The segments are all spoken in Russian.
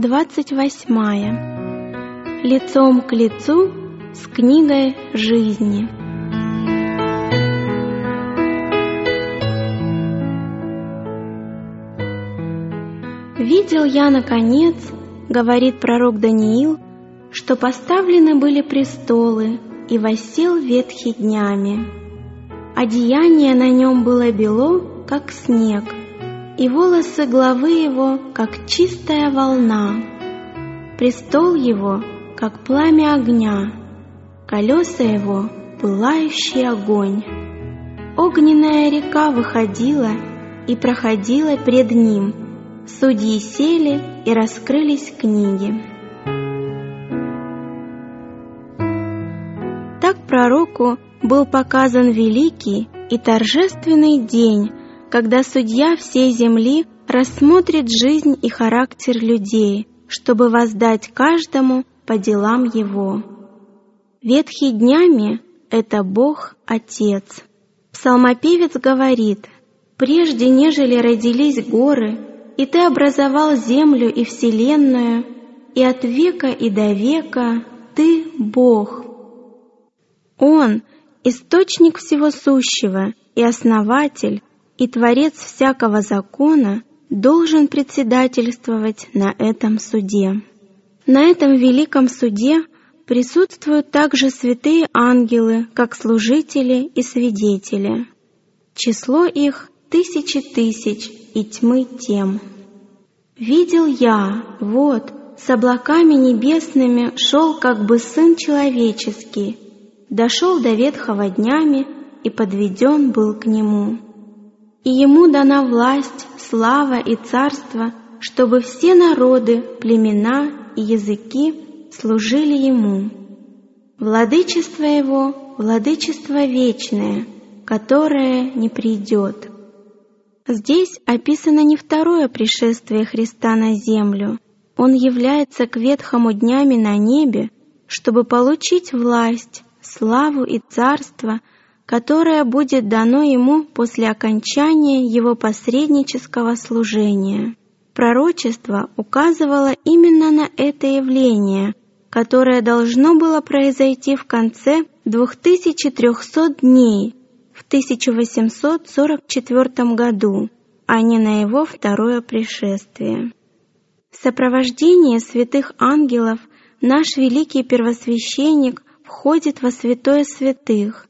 Глава 28. Лицом к лицу с книгой жизни. «Видел я, наконец, — говорит пророк Даниил, — что поставлены были престолы, и восел ветхий днями. Одеяние на нем было бело, как снег, и волосы главы его, как чистая волна, престол его, как пламя огня, колеса его — пылающий огонь. Огненная река выходила и проходила пред ним, судьи сели и раскрылись книги. Так пророку был показан великий и торжественный день, когда судья всей земли рассмотрит жизнь и характер людей, чтобы воздать каждому по делам его. Ветхий днями — это Бог Отец. Псалмопевец говорит, «Прежде, нежели родились горы, и Ты образовал землю и вселенную, и от века и до века Ты — Бог». Он — источник всего сущего и основатель, и Творец всякого закона должен председательствовать на этом суде. На этом великом суде присутствуют также святые ангелы, как служители и свидетели. Число их — тысячи тысяч и тьмы тем. «Видел я, вот, с облаками небесными шел как бы Сын Человеческий, дошел до ветхого днями и подведен был к Нему» и ему дана власть, слава и царство, чтобы все народы, племена и языки служили ему. Владычество его — владычество вечное, которое не придет. Здесь описано не второе пришествие Христа на землю. Он является к ветхому днями на небе, чтобы получить власть, славу и царство — которое будет дано ему после окончания его посреднического служения. Пророчество указывало именно на это явление, которое должно было произойти в конце 2300 дней в 1844 году, а не на его второе пришествие. В сопровождении святых ангелов наш великий первосвященник входит во святое святых,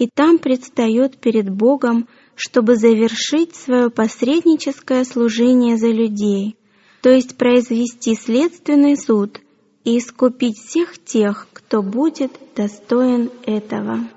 и там предстает перед Богом, чтобы завершить свое посредническое служение за людей, то есть произвести следственный суд и искупить всех тех, кто будет достоин этого.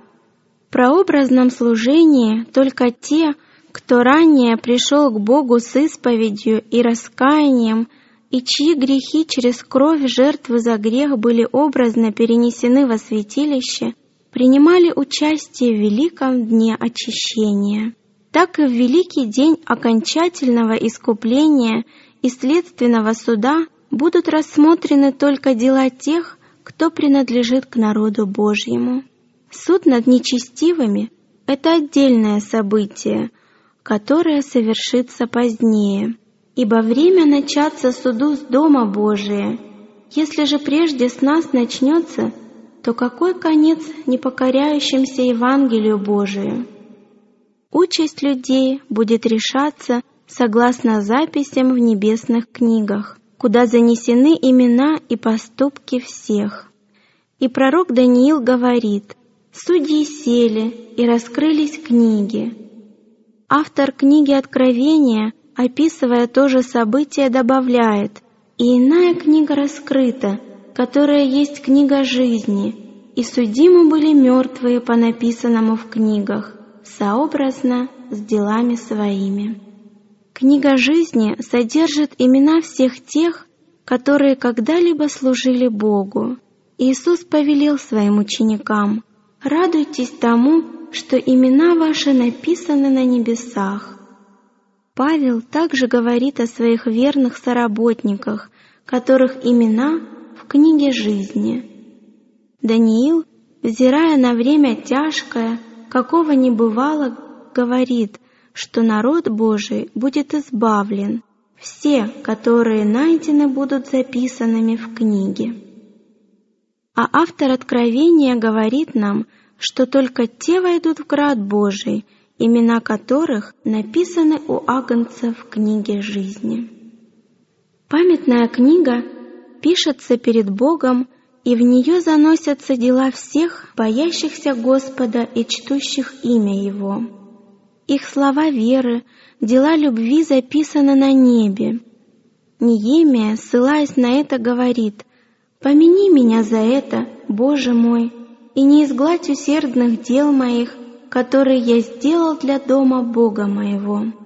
Прообразном служении только те, кто ранее пришел к Богу с исповедью и раскаянием, и чьи грехи через кровь жертвы за грех были образно перенесены во святилище, принимали участие в великом дне очищения, так и в великий день окончательного искупления и следственного суда будут рассмотрены только дела тех, кто принадлежит к народу Божьему. Суд над нечестивыми — это отдельное событие, которое совершится позднее, ибо время начаться суду с Дома Божия. Если же прежде с нас начнется — то какой конец непокоряющимся Евангелию Божию? Участь людей будет решаться согласно записям в небесных книгах, куда занесены имена и поступки всех. И пророк Даниил говорит, «Судьи сели, и раскрылись книги». Автор книги Откровения, описывая то же событие, добавляет, «И иная книга раскрыта, которая есть книга жизни, и судимы были мертвые по написанному в книгах, сообразно с делами своими. Книга жизни содержит имена всех тех, которые когда-либо служили Богу. Иисус повелел своим ученикам, «Радуйтесь тому, что имена ваши написаны на небесах». Павел также говорит о своих верных соработниках, которых имена в книге жизни. Даниил, взирая на время тяжкое, какого не бывало, говорит, что народ Божий будет избавлен, все, которые найдены, будут записанными в книге. А автор Откровения говорит нам, что только те войдут в град Божий, имена которых написаны у Агнца в книге жизни. Памятная книга пишется перед Богом, и в нее заносятся дела всех, боящихся Господа и чтущих имя Его. Их слова веры, дела любви записаны на небе. Неемия, ссылаясь на это, говорит «Помяни меня за это, Боже мой, и не изгладь усердных дел моих, которые я сделал для дома Бога моего».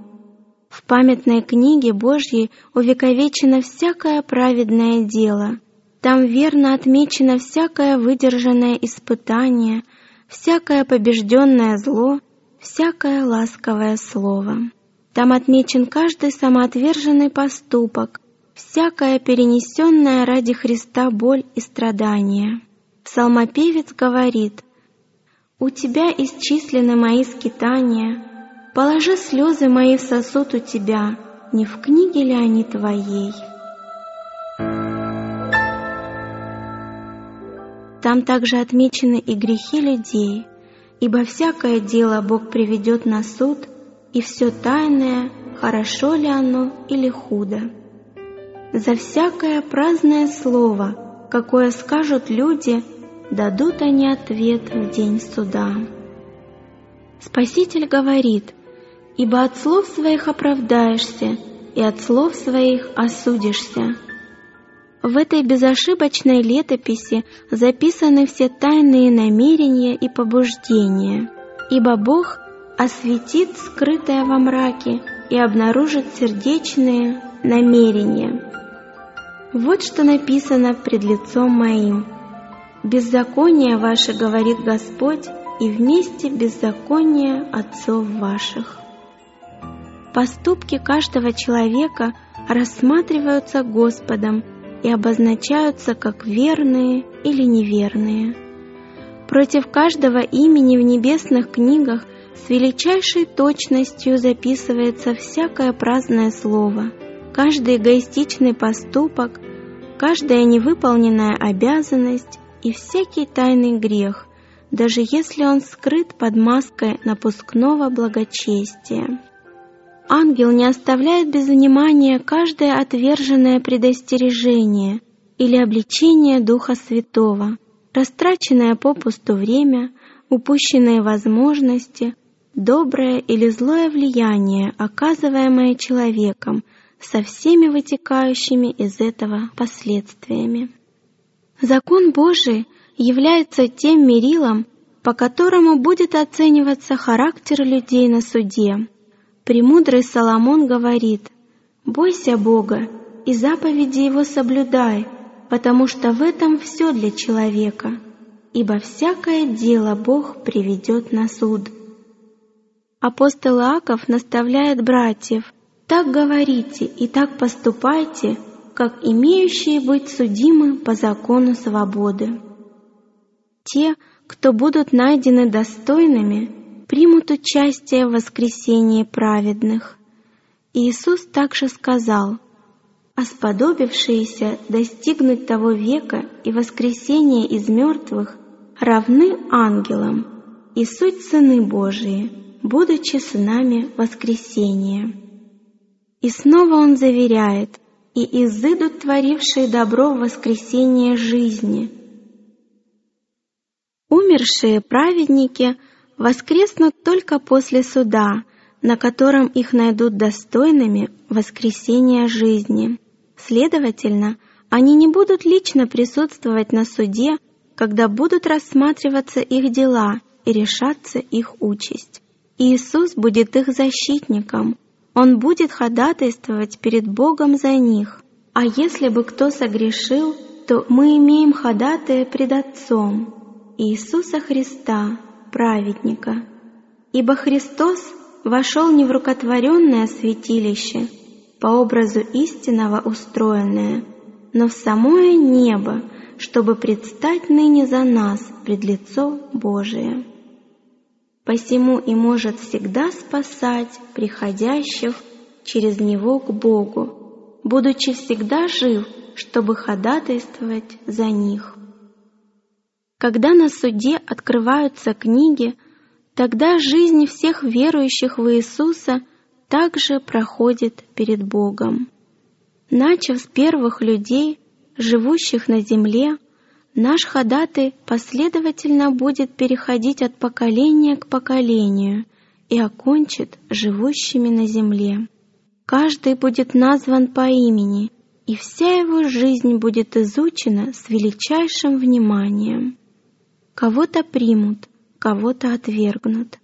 В памятной книге Божьей увековечено всякое праведное дело. Там верно отмечено всякое выдержанное испытание, всякое побежденное зло, всякое ласковое слово. Там отмечен каждый самоотверженный поступок, всякая перенесенная ради Христа боль и страдания. Псалмопевец говорит, «У Тебя исчислены мои скитания, положи слезы мои в сосуд у Тебя, не в книге ли они Твоей?» Там также отмечены и грехи людей, ибо всякое дело Бог приведет на суд, и все тайное, хорошо ли оно или худо. За всякое праздное слово, какое скажут люди, дадут они ответ в день суда. Спаситель говорит, «Ибо от слов своих оправдаешься, и от слов своих осудишься». В этой безошибочной летописи записаны все тайные намерения и побуждения, ибо Бог осветит скрытое во мраке и обнаружит сердечные намерения. Вот что написано пред лицом моим. «Беззаконие ваше, — говорит Господь, — и вместе беззаконие отцов ваших». Поступки каждого человека рассматриваются Господом – и обозначаются как верные или неверные. Против каждого имени в небесных книгах с величайшей точностью записывается всякое праздное слово, каждый эгоистичный поступок, каждая невыполненная обязанность и всякий тайный грех, даже если он скрыт под маской напускного благочестия. Ангел не оставляет без внимания каждое отверженное предостережение или обличение Духа Святого, растраченное попусту время, упущенные возможности, доброе или злое влияние, оказываемое человеком, со всеми вытекающими из этого последствиями. Закон Божий является тем мерилом, по которому будет оцениваться характер людей на суде, Премудрый Соломон говорит, «Бойся Бога и заповеди Его соблюдай, потому что в этом все для человека, ибо всякое дело Бог приведет на суд». Апостол Иаков наставляет братьев, «Так говорите и так поступайте, как имеющие быть судимы по закону свободы». Те, кто будут найдены достойными, примут участие в воскресении праведных. Иисус также сказал, «А сподобившиеся достигнуть того века и воскресения из мертвых равны ангелам и суть сыны Божии, будучи сынами воскресения». И снова Он заверяет, «И изыдут творившие добро в воскресение жизни». Умершие праведники – воскреснут только после суда, на котором их найдут достойными воскресения жизни. Следовательно, они не будут лично присутствовать на суде, когда будут рассматриваться их дела и решаться их участь. Иисус будет их защитником, Он будет ходатайствовать перед Богом за них. А если бы кто согрешил, то мы имеем ходатая пред Отцом, Иисуса Христа, праведника. Ибо Христос вошел не в рукотворенное святилище, по образу истинного устроенное, но в самое небо, чтобы предстать ныне за нас пред лицо Божие. Посему и может всегда спасать приходящих через Него к Богу, будучи всегда жив, чтобы ходатайствовать за них. Когда на суде открываются книги, тогда жизнь всех верующих в Иисуса также проходит перед Богом. Начав с первых людей, живущих на земле, наш ходатай последовательно будет переходить от поколения к поколению и окончит живущими на земле. Каждый будет назван по имени, и вся его жизнь будет изучена с величайшим вниманием. Кого-то примут, кого-то отвергнут.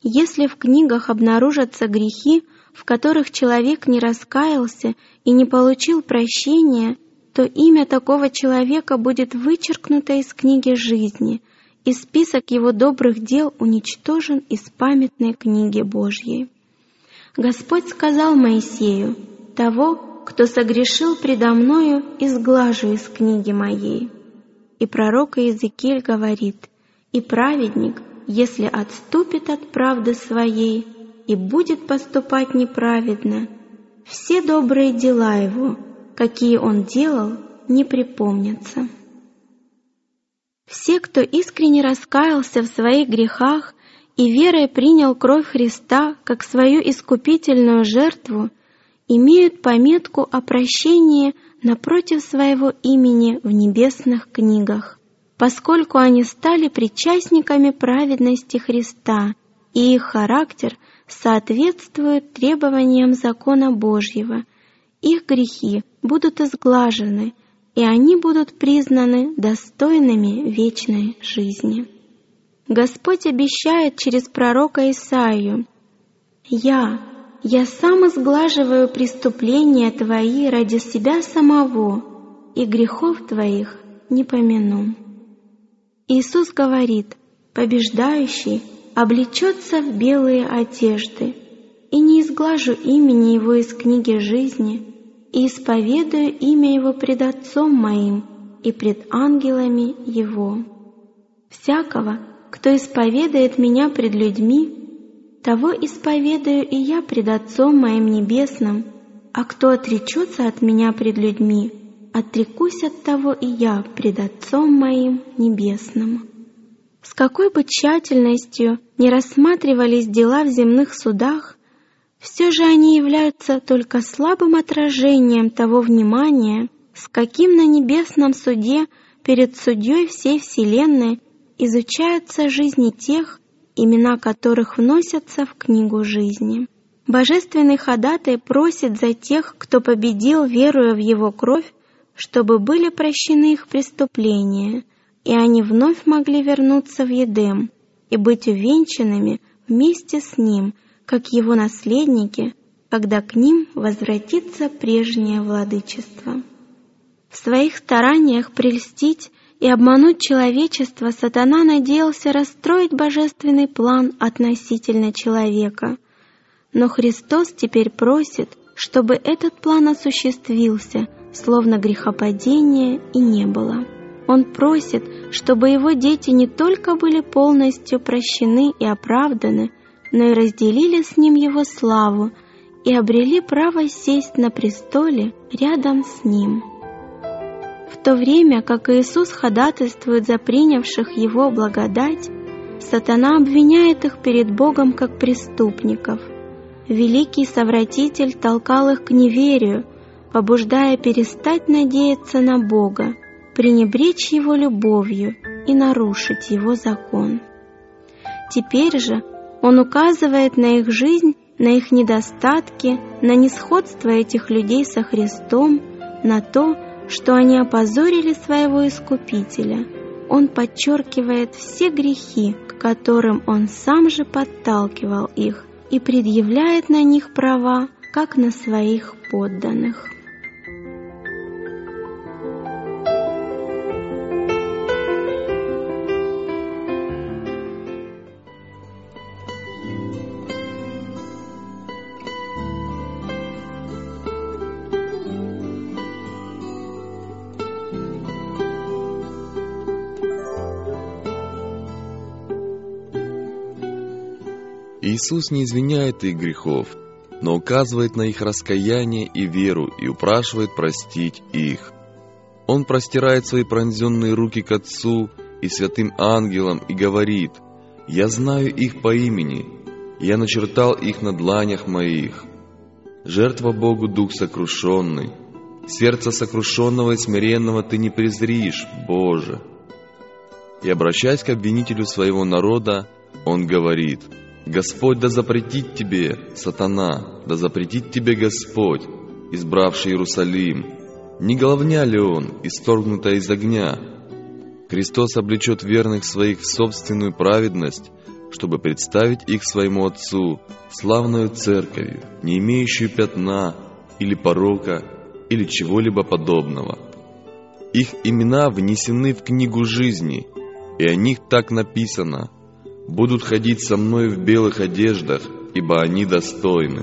Если в книгах обнаружатся грехи, в которых человек не раскаялся и не получил прощения, то имя такого человека будет вычеркнуто из книги жизни, и список его добрых дел уничтожен из памятной книги Божьей. Господь сказал Моисею, «Того, кто согрешил предо мною, изглажу из книги моей». И пророк Иезекииль говорит, «И праведник, если отступит от правды своей и будет поступать неправедно, все добрые дела его, какие он делал, не припомнятся. Все, кто искренне раскаялся в своих грехах и верой принял кровь Христа как свою искупительную жертву, имеют пометку о прощении напротив своего имени в небесных книгах поскольку они стали причастниками праведности Христа, и их характер соответствует требованиям закона Божьего. Их грехи будут изглажены, и они будут признаны достойными вечной жизни. Господь обещает через пророка Исаию, «Я, я сам изглаживаю преступления твои ради себя самого, и грехов твоих не помяну». Иисус говорит, побеждающий облечется в белые одежды, и не изглажу имени Его из книги жизни, и исповедую имя Его пред Отцом моим и пред ангелами Его. Всякого, кто исповедает Меня пред людьми, того исповедую и я пред Отцом моим Небесным, а кто отречется от Меня пред людьми, отрекусь от того и я пред Отцом моим Небесным. С какой бы тщательностью не рассматривались дела в земных судах, все же они являются только слабым отражением того внимания, с каким на небесном суде перед судьей всей Вселенной изучаются жизни тех, имена которых вносятся в книгу жизни. Божественный ходатай просит за тех, кто победил, веруя в его кровь, чтобы были прощены их преступления, и они вновь могли вернуться в Едем и быть увенчанными вместе с Ним, как Его наследники, когда к ним возвратится прежнее владычество. В своих стараниях прельстить и обмануть человечество сатана надеялся расстроить божественный план относительно человека. Но Христос теперь просит, чтобы этот план осуществился – словно грехопадения и не было. Он просит, чтобы его дети не только были полностью прощены и оправданы, но и разделили с ним его славу и обрели право сесть на престоле рядом с ним. В то время, как Иисус ходатайствует за принявших его благодать, сатана обвиняет их перед Богом как преступников. Великий совратитель толкал их к неверию – побуждая перестать надеяться на Бога, пренебречь Его любовью и нарушить Его закон. Теперь же Он указывает на их жизнь, на их недостатки, на несходство этих людей со Христом, на то, что они опозорили своего Искупителя. Он подчеркивает все грехи, к которым Он сам же подталкивал их, и предъявляет на них права, как на своих подданных. Иисус не извиняет их грехов, но указывает на их раскаяние и веру и упрашивает простить их. Он простирает свои пронзенные руки к Отцу и святым ангелам и говорит, «Я знаю их по имени, я начертал их на дланях моих. Жертва Богу дух сокрушенный, сердце сокрушенного и смиренного ты не презришь, Боже». И обращаясь к обвинителю своего народа, он говорит, «Господь да запретит тебе, сатана, да запретит тебе Господь, избравший Иерусалим. Не головня ли он, исторгнутая из огня?» Христос облечет верных своих в собственную праведность, чтобы представить их своему Отцу, славную церковью, не имеющую пятна или порока или чего-либо подобного. Их имена внесены в книгу жизни, и о них так написано «Будут ходить со мной в белых одеждах, ибо они достойны».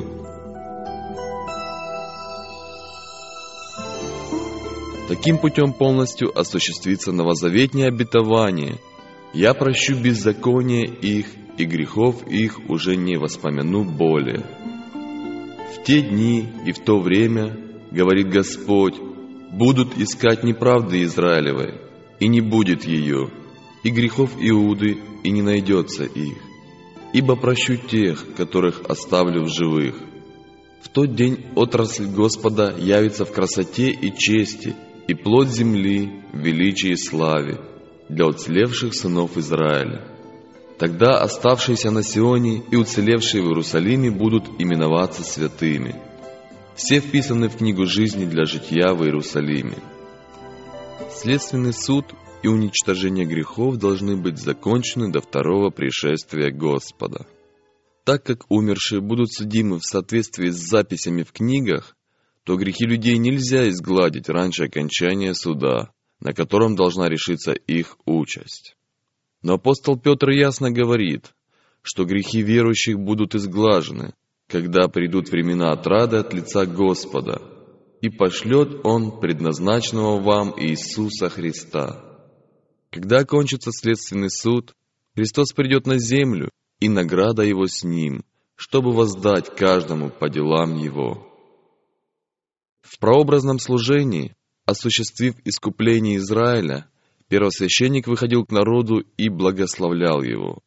Таким путем полностью осуществится новозаветнее обетование. Я прощу беззаконие их, и грехов их уже не воспомяну более. В те дни и в то время, говорит Господь, будут искать неправды Израилевой, и не будет ее, и грехов Иуды, и не найдется их. Ибо прощу тех, которых оставлю в живых. В тот день отрасль Господа явится в красоте и чести, и плод земли в величии и славе для уцелевших сынов Израиля. Тогда оставшиеся на Сионе и уцелевшие в Иерусалиме будут именоваться святыми. Все вписаны в книгу жизни для житья в Иерусалиме. Следственный суд и уничтожение грехов должны быть закончены до второго пришествия Господа. Так как умершие будут судимы в соответствии с записями в книгах, то грехи людей нельзя изгладить раньше окончания суда, на котором должна решиться их участь. Но апостол Петр ясно говорит, что грехи верующих будут изглажены, когда придут времена отрады от лица Господа, и пошлет Он предназначенного вам Иисуса Христа. Когда окончится следственный суд, Христос придет на землю, и награда Его с Ним, чтобы воздать каждому по делам Его. В прообразном служении, осуществив искупление Израиля, первосвященник выходил к народу и благословлял его.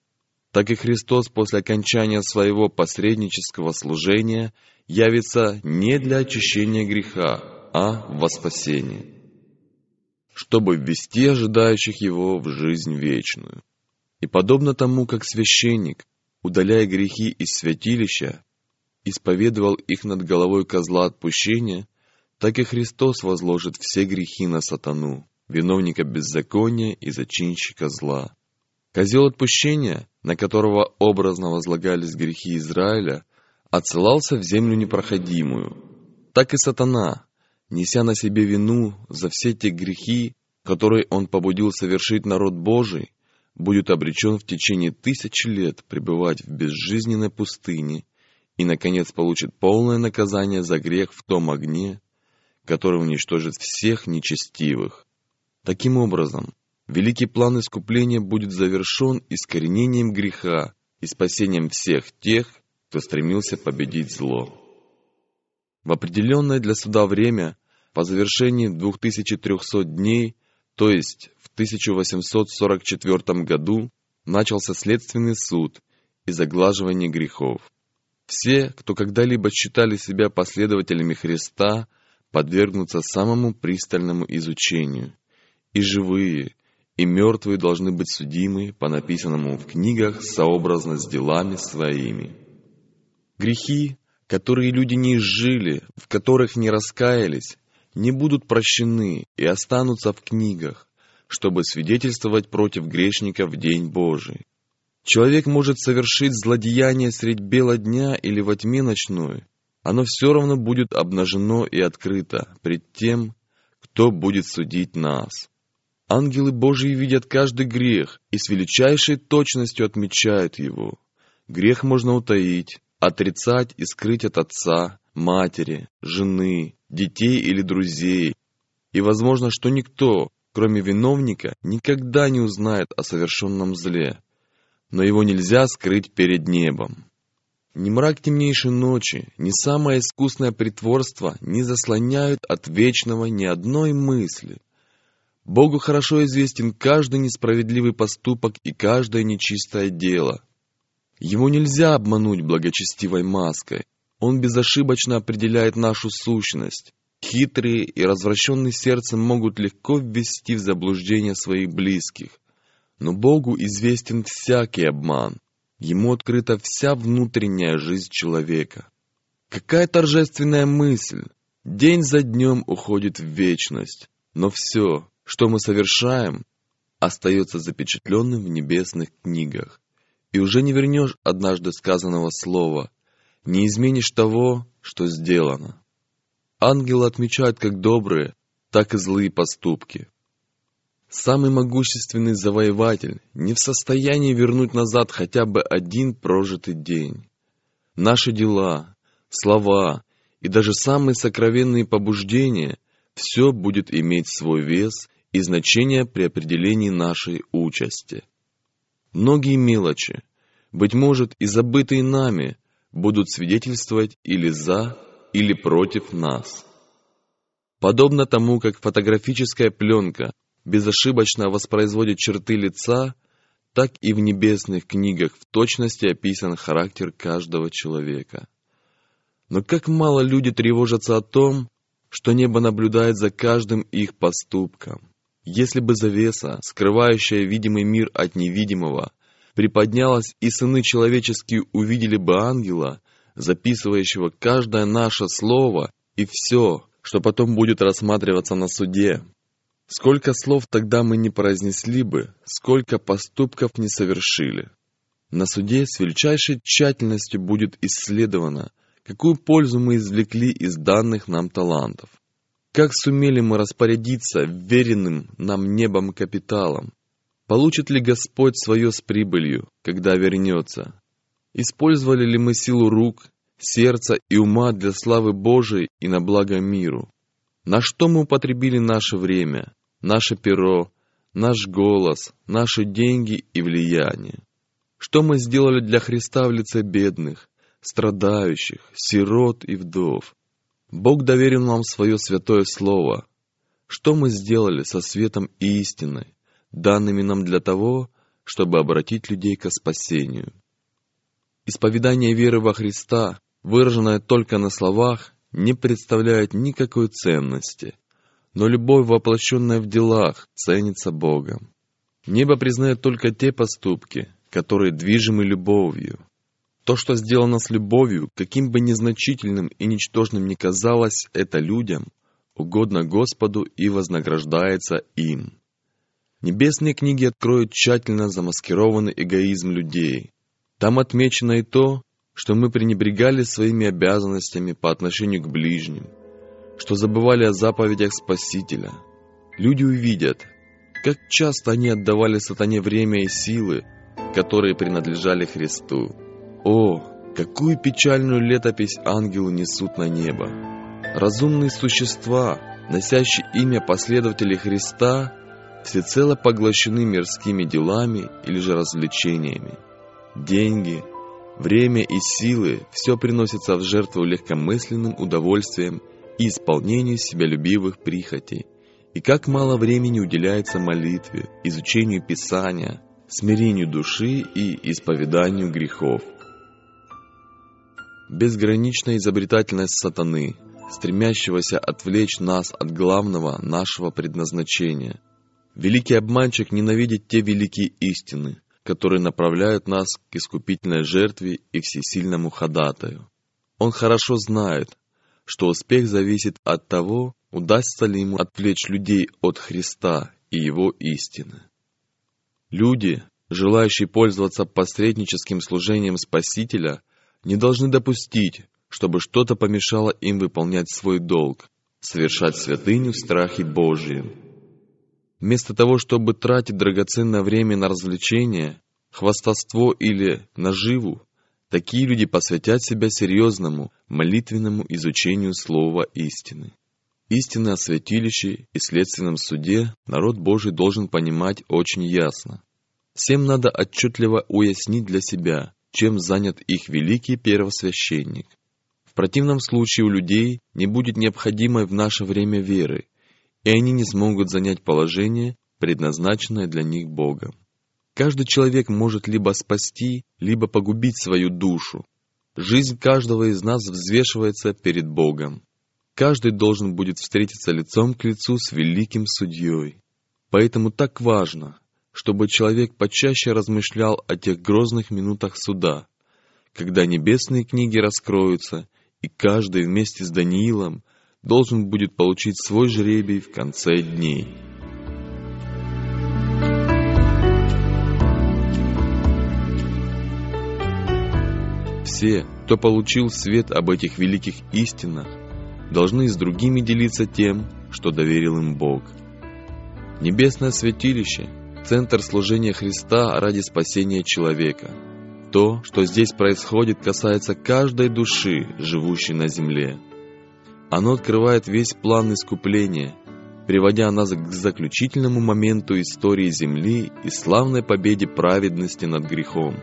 Так и Христос после окончания своего посреднического служения явится не для очищения греха, а во спасение, чтобы ввести ожидающих его в жизнь вечную. И подобно тому, как священник, удаляя грехи из святилища, исповедовал их над головой козла отпущения, так и Христос возложит все грехи на сатану, виновника беззакония и зачинщика зла. Козел отпущения, на которого образно возлагались грехи Израиля, отсылался в землю непроходимую. Так и сатана, неся на себе вину за все те грехи, которые он побудил совершить народ Божий, будет обречен в течение тысячи лет пребывать в безжизненной пустыне и, наконец, получит полное наказание за грех в том огне, который уничтожит всех нечестивых. Таким образом, великий план искупления будет завершен искоренением греха и спасением всех тех, кто стремился победить зло. В определенное для суда время, по завершении 2300 дней, то есть в 1844 году, начался следственный суд и заглаживание грехов. Все, кто когда-либо считали себя последователями Христа, подвергнуться самому пристальному изучению. И живые, и мертвые должны быть судимы по написанному в книгах сообразно с делами своими. Грехи, которые люди не изжили, в которых не раскаялись, не будут прощены и останутся в книгах, чтобы свидетельствовать против грешника в день Божий. Человек может совершить злодеяние средь бела дня или во тьме ночной, оно все равно будет обнажено и открыто пред тем, кто будет судить нас. Ангелы Божьи видят каждый грех и с величайшей точностью отмечают его. Грех можно утаить, отрицать и скрыть от отца, матери, жены, детей или друзей. И возможно, что никто, кроме виновника, никогда не узнает о совершенном зле. Но его нельзя скрыть перед небом. Ни мрак темнейшей ночи, ни самое искусное притворство не заслоняют от вечного ни одной мысли. Богу хорошо известен каждый несправедливый поступок и каждое нечистое дело. Его нельзя обмануть благочестивой маской. Он безошибочно определяет нашу сущность. Хитрые и развращенные сердцем могут легко ввести в заблуждение своих близких. Но Богу известен всякий обман. Ему открыта вся внутренняя жизнь человека. Какая торжественная мысль! День за днем уходит в вечность, но все, что мы совершаем, остается запечатленным в небесных книгах. И уже не вернешь однажды сказанного слова, не изменишь того, что сделано. Ангелы отмечают как добрые, так и злые поступки. Самый могущественный завоеватель не в состоянии вернуть назад хотя бы один прожитый день. Наши дела, слова и даже самые сокровенные побуждения – все будет иметь свой вес и значение при определении нашей участи. Многие мелочи, быть может и забытые нами, будут свидетельствовать или за, или против нас. Подобно тому, как фотографическая пленка безошибочно воспроизводит черты лица, так и в небесных книгах в точности описан характер каждого человека. Но как мало люди тревожатся о том, что небо наблюдает за каждым их поступком. Если бы завеса, скрывающая видимый мир от невидимого, приподнялась, и сыны человеческие увидели бы ангела, записывающего каждое наше слово и все, что потом будет рассматриваться на суде, Сколько слов тогда мы не произнесли бы, сколько поступков не совершили. На суде с величайшей тщательностью будет исследовано, какую пользу мы извлекли из данных нам талантов. Как сумели мы распорядиться веренным нам небом капиталом? Получит ли Господь свое с прибылью, когда вернется? Использовали ли мы силу рук, сердца и ума для славы Божией и на благо миру? На что мы употребили наше время? наше перо, наш голос, наши деньги и влияние. Что мы сделали для Христа в лице бедных, страдающих, сирот и вдов? Бог доверил нам свое святое слово. Что мы сделали со светом и истиной, данными нам для того, чтобы обратить людей к спасению? Исповедание веры во Христа, выраженное только на словах, не представляет никакой ценности – но любовь, воплощенная в делах, ценится Богом. Небо признает только те поступки, которые движимы любовью. То, что сделано с любовью, каким бы незначительным и ничтожным ни казалось это людям, угодно Господу и вознаграждается им. Небесные книги откроют тщательно замаскированный эгоизм людей. Там отмечено и то, что мы пренебрегали своими обязанностями по отношению к ближним, что забывали о заповедях Спасителя. Люди увидят, как часто они отдавали сатане время и силы, которые принадлежали Христу. О, какую печальную летопись ангелы несут на небо! Разумные существа, носящие имя последователей Христа, всецело поглощены мирскими делами или же развлечениями. Деньги, время и силы – все приносится в жертву легкомысленным удовольствием и исполнению себялюбивых прихотей, и как мало времени уделяется молитве, изучению Писания, смирению души и исповеданию грехов. Безграничная изобретательность сатаны, стремящегося отвлечь нас от главного нашего предназначения. Великий обманщик ненавидит те великие истины, которые направляют нас к искупительной жертве и всесильному ходатаю. Он хорошо знает, что успех зависит от того, удастся ли ему отвлечь людей от Христа и Его истины. Люди, желающие пользоваться посредническим служением Спасителя, не должны допустить, чтобы что-то помешало им выполнять свой долг, совершать святыню в страхе Божьем. Вместо того, чтобы тратить драгоценное время на развлечения, хвастовство или наживу, Такие люди посвятят себя серьезному, молитвенному изучению слова истины. Истины о святилище и следственном суде народ Божий должен понимать очень ясно. Всем надо отчетливо уяснить для себя, чем занят их великий первосвященник. В противном случае у людей не будет необходимой в наше время веры, и они не смогут занять положение, предназначенное для них Богом. Каждый человек может либо спасти, либо погубить свою душу. Жизнь каждого из нас взвешивается перед Богом. Каждый должен будет встретиться лицом к лицу с великим судьей. Поэтому так важно, чтобы человек почаще размышлял о тех грозных минутах суда, когда небесные книги раскроются, и каждый вместе с Даниилом должен будет получить свой жребий в конце дней. Все, кто получил свет об этих великих истинах, должны с другими делиться тем, что доверил им Бог. Небесное святилище – центр служения Христа ради спасения человека. То, что здесь происходит, касается каждой души, живущей на земле. Оно открывает весь план искупления, приводя нас к заключительному моменту истории Земли и славной победе праведности над грехом.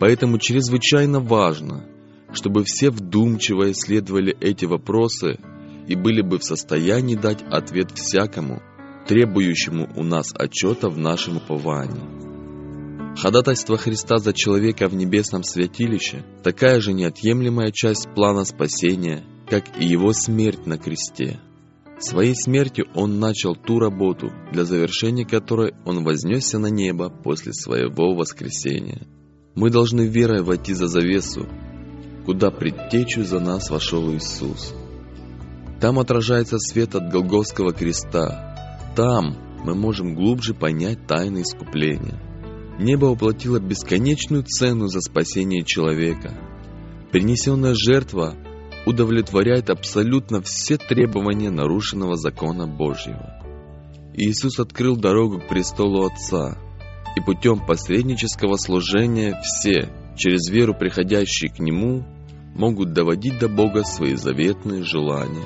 Поэтому чрезвычайно важно, чтобы все вдумчиво исследовали эти вопросы и были бы в состоянии дать ответ всякому, требующему у нас отчета в нашем уповании. Ходатайство Христа за человека в небесном святилище – такая же неотъемлемая часть плана спасения, как и его смерть на кресте. Своей смертью он начал ту работу, для завершения которой он вознесся на небо после своего воскресения. Мы должны верой войти за завесу, куда предтечу за нас вошел Иисус. Там отражается свет от Голгофского креста. Там мы можем глубже понять тайны искупления. Небо уплатило бесконечную цену за спасение человека. Принесенная жертва удовлетворяет абсолютно все требования нарушенного закона Божьего. Иисус открыл дорогу к престолу Отца, и путем посреднического служения все, через веру приходящие к Нему, могут доводить до Бога свои заветные желания.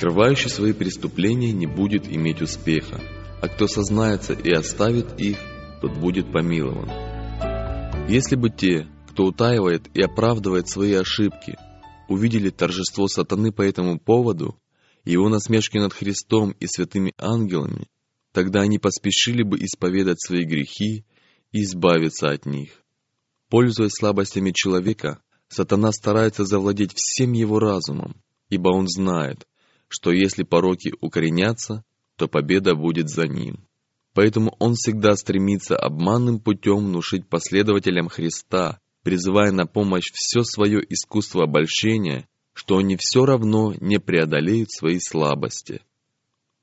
Скрывающий свои преступления не будет иметь успеха, а кто сознается и оставит их, тот будет помилован. Если бы те, кто утаивает и оправдывает свои ошибки, увидели торжество сатаны по этому поводу, его насмешки над Христом и святыми ангелами, тогда они поспешили бы исповедать свои грехи и избавиться от них. Пользуясь слабостями человека, сатана старается завладеть всем его разумом, ибо он знает, что если пороки укоренятся, то победа будет за ним. Поэтому он всегда стремится обманным путем внушить последователям Христа, призывая на помощь все свое искусство обольщения, что они все равно не преодолеют свои слабости.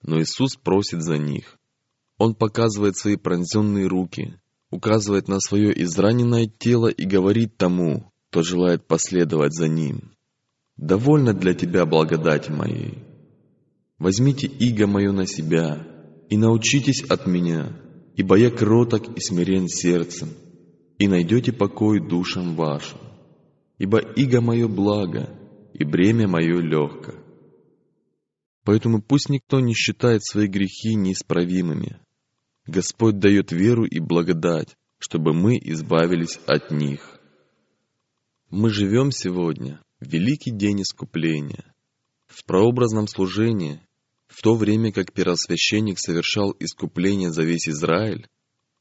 Но Иисус просит за них. Он показывает свои пронзенные руки, указывает на свое израненное тело и говорит тому, кто желает последовать за ним. «Довольно для тебя благодати моей. Возьмите иго мое на себя и научитесь от меня, ибо я кроток и смирен сердцем, и найдете покой душам вашим. Ибо иго мое благо, и бремя мое легко». Поэтому пусть никто не считает свои грехи неисправимыми, Господь дает веру и благодать, чтобы мы избавились от них. Мы живем сегодня в великий день искупления. В прообразном служении, в то время как первосвященник совершал искупление за весь Израиль,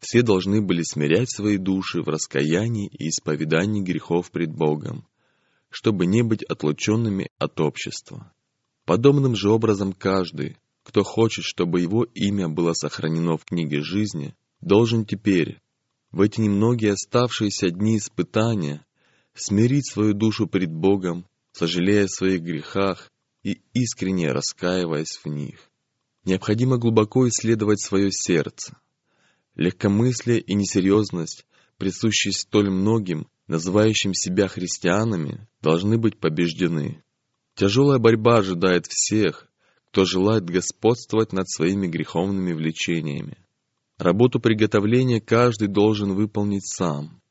все должны были смирять свои души в раскаянии и исповедании грехов пред Богом, чтобы не быть отлученными от общества. Подобным же образом каждый, кто хочет, чтобы его имя было сохранено в книге жизни, должен теперь, в эти немногие оставшиеся дни испытания, смирить свою душу пред Богом, сожалея о своих грехах и искренне раскаиваясь в них. Необходимо глубоко исследовать свое сердце. Легкомыслие и несерьезность, присущие столь многим, называющим себя христианами, должны быть побеждены. Тяжелая борьба ожидает всех, кто желает господствовать над своими греховными влечениями. Работу приготовления каждый должен выполнить сам.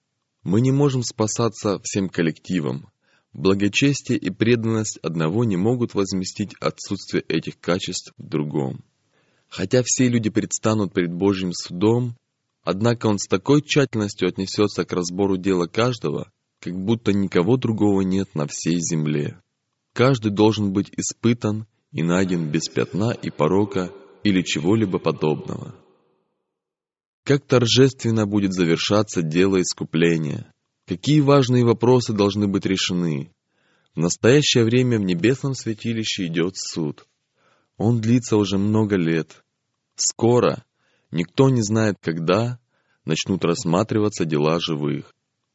Мы не можем спасаться всем коллективом. Благочестие и преданность одного не могут возместить отсутствие этих качеств в другом. Хотя все люди предстанут перед Божьим судом, однако Он с такой тщательностью отнесется к разбору дела каждого, как будто никого другого нет на всей земле. Каждый должен быть испытан и найден без пятна и порока или чего-либо подобного. Как торжественно будет завершаться дело искупления, какие важные вопросы должны быть решены. В настоящее время в небесном святилище идет суд. Он длится уже много лет. Скоро, никто не знает когда, начнут рассматриваться дела живых.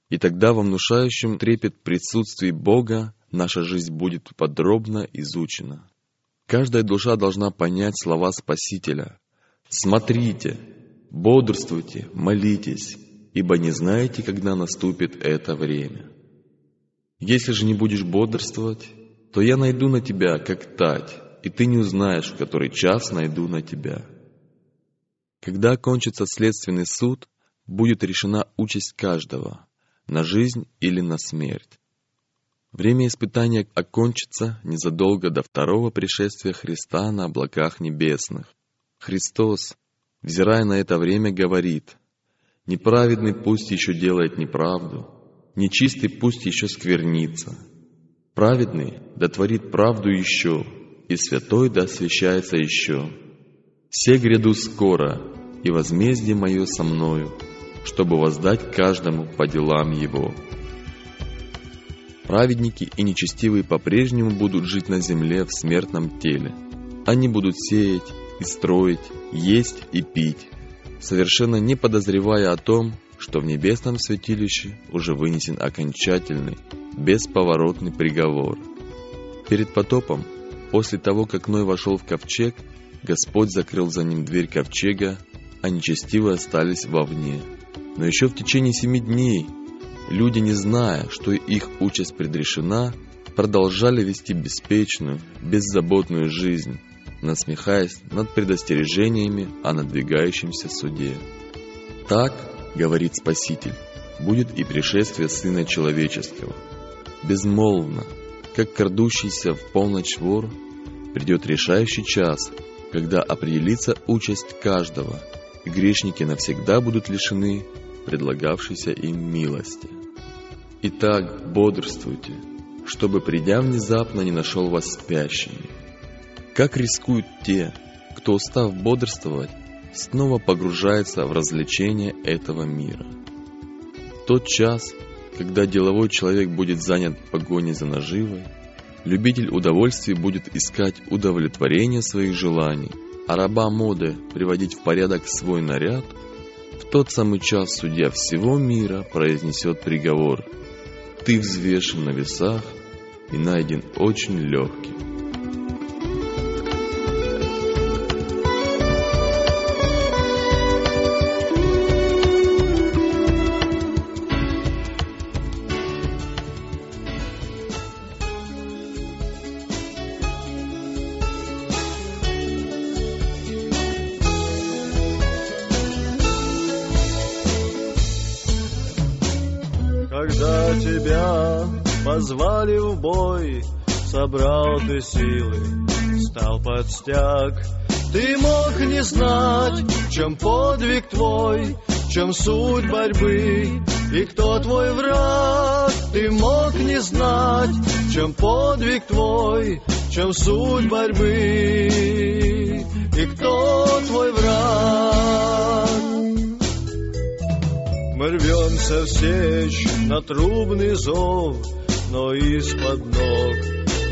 И тогда во внушающем трепет присутствии Бога наша жизнь будет подробно изучена. Каждая душа должна понять слова Спасителя. «Смотрите, бодрствуйте, молитесь, ибо не знаете, когда наступит это время». Если же не будешь бодрствовать, то я найду на тебя, как тать, и ты не узнаешь, в который час найду на тебя. Когда окончится следственный суд, будет решена участь каждого, на жизнь или на смерть. Время испытания окончится незадолго до второго пришествия Христа на облаках небесных. Христос, взирая на это время, говорит, «Неправедный пусть еще делает неправду, нечистый пусть еще сквернится. Праведный да творит правду еще, и святой да освящается еще. Все гряду скоро, и возмездие мое со мною, чтобы воздать каждому по делам его». Праведники и нечестивые по-прежнему будут жить на земле в смертном теле. Они будут сеять и строить, есть и пить, совершенно не подозревая о том, что в небесном святилище уже вынесен окончательный, бесповоротный приговор. Перед потопом, после того, как Ной вошел в ковчег, Господь закрыл за ним дверь ковчега, а нечестивые остались вовне. Но еще в течение семи дней Люди, не зная, что их участь предрешена, продолжали вести беспечную, беззаботную жизнь, насмехаясь над предостережениями о надвигающемся суде. Так, говорит Спаситель, будет и пришествие Сына Человеческого. Безмолвно, как крадущийся в полночь вор, придет решающий час, когда определится участь каждого, и грешники навсегда будут лишены предлагавшейся им милости. Итак, бодрствуйте, чтобы, придя внезапно, не нашел вас спящими. Как рискуют те, кто, устав бодрствовать, снова погружается в развлечения этого мира. Тот час, когда деловой человек будет занят погоней за наживой, любитель удовольствий будет искать удовлетворение своих желаний, а раба моды приводить в порядок свой наряд, в тот самый час судья всего мира произнесет приговор – ты взвешен на весах и найден очень легким. Позвали в бой, собрал ты силы, стал под стяг. Ты мог не знать, чем подвиг твой, чем суть борьбы и кто твой враг. Ты мог не знать, чем подвиг твой, чем суть борьбы и кто твой враг. Рвемся в сечь на трубный зов, но из-под ног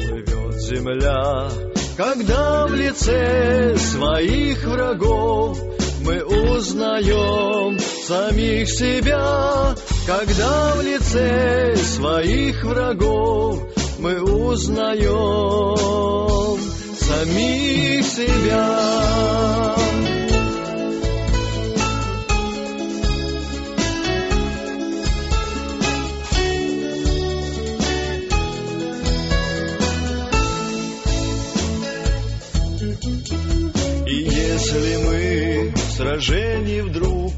плывет земля. Когда в лице своих врагов мы узнаем самих себя, когда в лице своих врагов мы узнаем самих себя. Если мы в сражении вдруг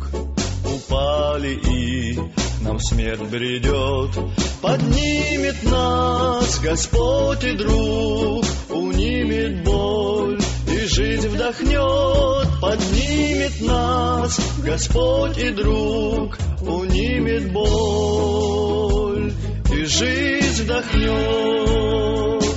упали и нам смерть бредет, поднимет нас Господь и друг, унимет боль и жизнь вдохнет, поднимет нас, Господь и друг унимет боль, и жизнь вдохнет.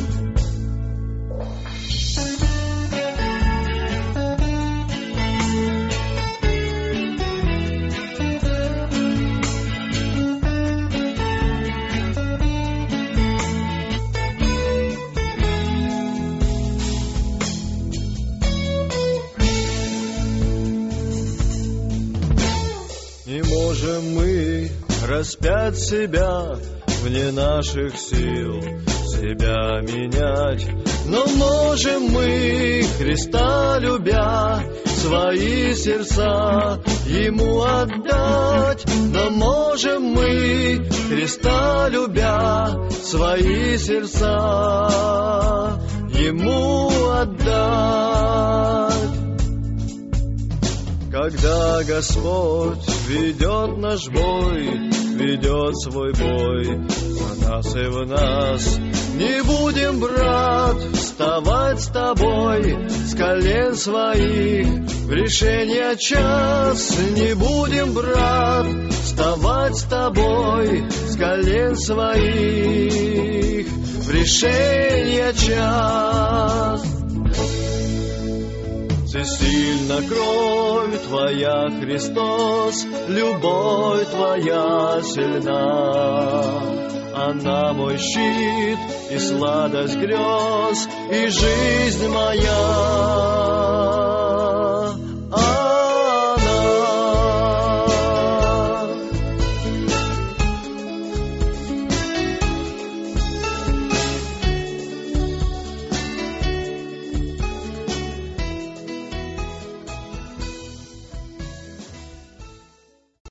Распять себя вне наших сил, себя менять. Но можем мы, Христа любя, свои сердца Ему отдать. Но можем мы, Христа любя, свои сердца Ему отдать. Когда Господь ведет наш бой, ведет свой бой за нас и в нас, не будем, брат, вставать с тобой с колен своих в решение час. Не будем, брат, вставать с тобой с колен своих в решение час. Всесильна кровь Твоя, Христос, любовь Твоя сильна. Она мой щит и сладость грез, и жизнь моя.